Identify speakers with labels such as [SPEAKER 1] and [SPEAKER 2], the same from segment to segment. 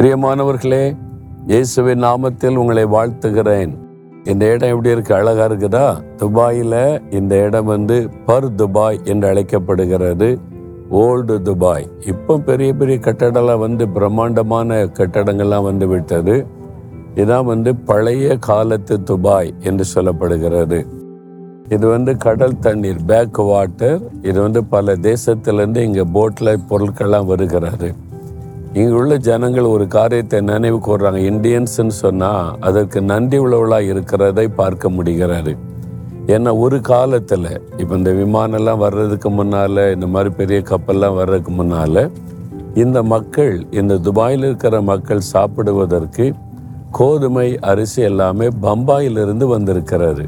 [SPEAKER 1] பிரியமானவர்களே இயேசுவின் நாமத்தில் உங்களை வாழ்த்துகிறேன். இந்த இடம் எப்படி இருக்கு? அழகா இருக்குதா? துபாயில இந்த இடம் வந்து பர் துபாய் என்று அழைக்கப்படுகிறது. Old Dubai. இப்போ பெரிய பெரிய கட்டடம்லாம் வந்து பிரம்மாண்டமான கட்டடங்கள்லாம் வந்து விட்டது. இதான் வந்து பழைய காலத்து துபாய் என்று சொல்லப்படுகிறது. இது வந்து கடல் தண்ணீர் பேக் வாட்டர் இது வந்து பல தேசத்திலேருந்து இங்கே போட்டில் பொருட்கள்லாம் வருகிறது. இங்கே உள்ள ஜனங்கள் ஒரு காரியத்தை நினைவு கூறுறாங்க இந்தியன்ஸ்ன்னு சொன்னால் அதற்கு நன்றி உள்ளவளாக இருக்கிறதை பார்க்க முடிகிறாரு ஏன்னா ஒரு காலத்தில் இப்போ இந்த விமானம்லாம் வர்றதுக்கு முன்னால் இந்த மாதிரி பெரிய கப்பல்லாம் வர்றதுக்கு முன்னால் இந்த மக்கள் இந்த துபாயில் இருக்கிற மக்கள் சாப்பிடுவதற்கு கோதுமை அரிசி எல்லாமே பம்பாயிலிருந்து வந்திருக்கிறாரு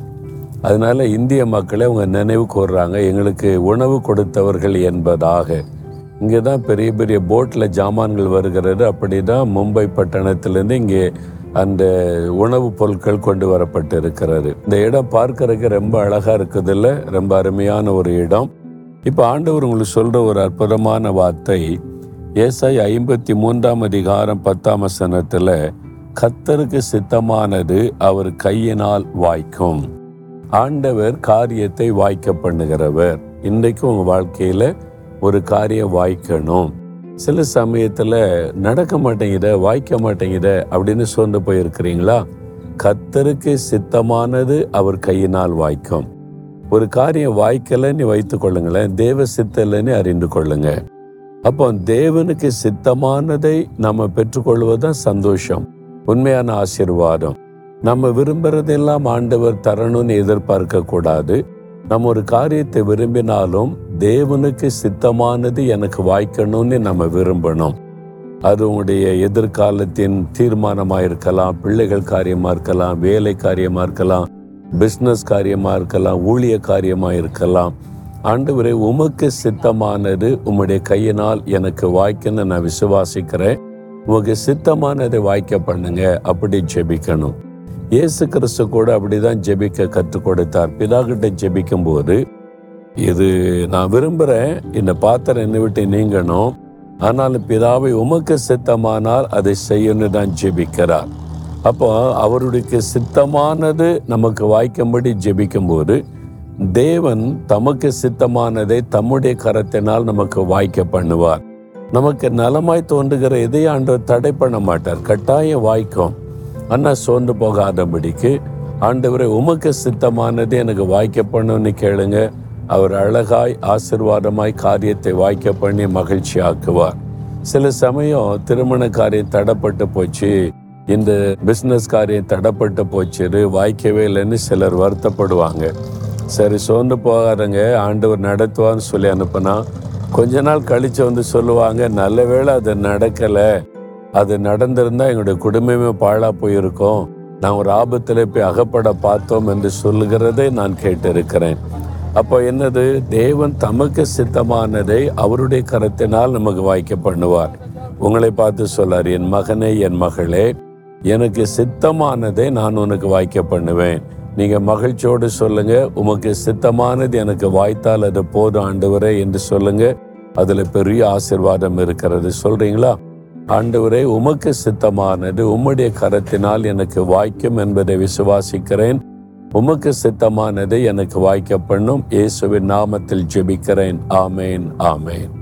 [SPEAKER 1] அதனால இந்திய மக்களை அவங்க நினைவு கூறுறாங்க எங்களுக்கு உணவு கொடுத்தவர்கள் என்பதாக. இங்கே தான் பெரிய பெரிய போட்டில் ஜாமான்கள் வருகிறது. அப்படி தான் மும்பை பட்டணத்திலேருந்து இங்கே அந்த உணவுப் பொருட்கள் கொண்டு வரப்பட்டு இருக்கிறது இந்த இடம் பார்க்கறதுக்கு ரொம்ப அழகாக இருக்குதுல்ல? ரொம்ப அருமையான ஒரு இடம். இப்போ ஆண்டவர் உங்களுக்கு சொல்கிற ஒரு அற்புதமான வார்த்தை ஏசாய் ஐம்பத்தி மூன்றாம் அதிகாரம் பத்தாம் வசனத்தில் கத்தருக்கு சித்தமானது அவர் கையினால் வாய்க்கும். ஆண்டவர் காரியத்தை வாய்க்க பண்ணுகிறவர். இன்றைக்கு உங்கள் வாழ்க்கையில் ஒரு காரியம் வாய்க்கணும். சில சமயத்தில் நடக்க மாட்டேங்குத வாய்க்க மாட்டேங்குத அப்படின்னு சோர்ந்து போயிருக்கிறீங்களா? கத்தருக்கு சித்தமானது அவர் கையினால் வாய்க்கும். ஒரு காரியம் வாய்க்கலன்னு வைத்துக் கொள்ளுங்களேன். தேவ சித்தலைன்னு அறிந்து கொள்ளுங்க. அப்போ தேவனுக்கு சித்தமானதை நம்ம பெற்றுக்கொள்வதுதான் சந்தோஷம் உண்மையான ஆசீர்வாதம். நம்ம விரும்புறதெல்லாம் ஆண்டவர் தரணும்னு எதிர்பார்க்க கூடாது நம்ம ஒரு காரியத்தை விரும்பினாலும் தேவனுக்கு சித்தமானது எனக்கு வாய்க்கணும்னு நம்ம விரும்பணும். அது உங்களுடைய எதிர்காலத்தின் தீர்மானமாக இருக்கலாம் பிள்ளைகள் காரியமாக இருக்கலாம் வேலை காரியமாக இருக்கலாம் பிஸ்னஸ் காரியமாக இருக்கலாம் ஊழிய காரியமாக இருக்கலாம். ஆண்டவரே உமக்கு சித்தமானது உம்முடைய கையினால் எனக்கு வாய்க்குன்னு நான் விசுவாசிக்கிறேன். உமக்கு சித்தமானதை வாய்க்க பண்ணுங்க அப்படி ஜெபிக்கணும். இயேசு கிறிஸ்து கூட அப்படிதான் ஜெபிக்க கற்றுக் கொடுத்தார். பிதா கிட்ட ஜெபிக்கும் போது இது நான் விரும்புகிறேன் இந்த பாத்திரம் என்னை விட்டு நீங்கணும். ஆனாலும் பிதாவை உமக்கு சித்தமானால் அதை செய்யணும் தான் ஜெபிக்கிறார். அப்போ அவருடைய சித்தமானது நமக்கு வாய்க்கும்படி ஜெபிக்கும்போது தேவன் தமக்கு சித்தமானதை தம்முடைய கரத்தினால் நமக்கு வாய்க்க பண்ணுவார். நமக்கு நலமாய் தோன்றுகிற எதை ஆண்டவர் தடை பண்ண மாட்டார். கட்டாயம் வாய்க்கும். ஆனால் சோர்ந்து போகாதபடிக்கு ஆண்டவரை உமக்கு சித்தமானது எனக்கு வாய்க்க பண்ணுன்னு கேளுங்க. அவர் அழகாய் ஆசிர்வாதமாய் காரியத்தை வாய்க்க பண்ணி மகிழ்ச்சி ஆக்குவார் சில சமயம் திருமண காரியம் தடப்பட்டு போச்சு இந்த பிஸ்னஸ் காரியம் தடப்பட்டு போச்சு வாய்க்கவே இல்லைன்னு சிலர் வருத்தப்படுவாங்க. சரி சோர்ந்து போகாதங்க ஆண்டவர் நடத்துவான்னு சொல்லி அனுப்புனா கொஞ்ச நாள் கழிச்சு வந்து சொல்லுவாங்க நல்ல வேளை அது நடக்கலை. அது நடந்திருந்தா எங்களுடைய குடும்பமே பாழா போயிருக்கோம். நான் ஒரு ஆபத்தில் போய் அகப்பட பார்த்தோம் என்று சொல்லுகிறதை நான் கேட்டிருக்கிறேன். அப்போ என்னது? தேவன் தமக்கு சித்தமானதை அவருடைய கரத்தினால் நமக்கு வாய்க்க பண்ணுவார். உங்களை பார்த்து சொல்லார் என் மகனே என் மகளே எனக்கு சித்தமானதை நான் உனக்கு வாய்க்க பண்ணுவேன். நீங்க மகிழ்ச்சியோடு சொல்லுங்க உமக்கு சித்தமானது எனக்கு வாய்த்தால் அது போதும் ஆண்டவரே என்று சொல்லுங்க. அதுல பெரிய ஆசிர்வாதம் இருக்கிறது. சொல்றீங்களா? ஆண்டவரே உமக்கு சித்தமானது. உம்முடைய கரத்தினால் எனக்கு வாய்க்கும் என்பதை விசுவாசிக்கிறேன். உமக்கு சித்தமானது எனக்கு வாய்க்க பண்ணும். இயேசுவின் நாமத்தில் ஜெபிக்கிறேன். ஆமேன் ஆமேன்.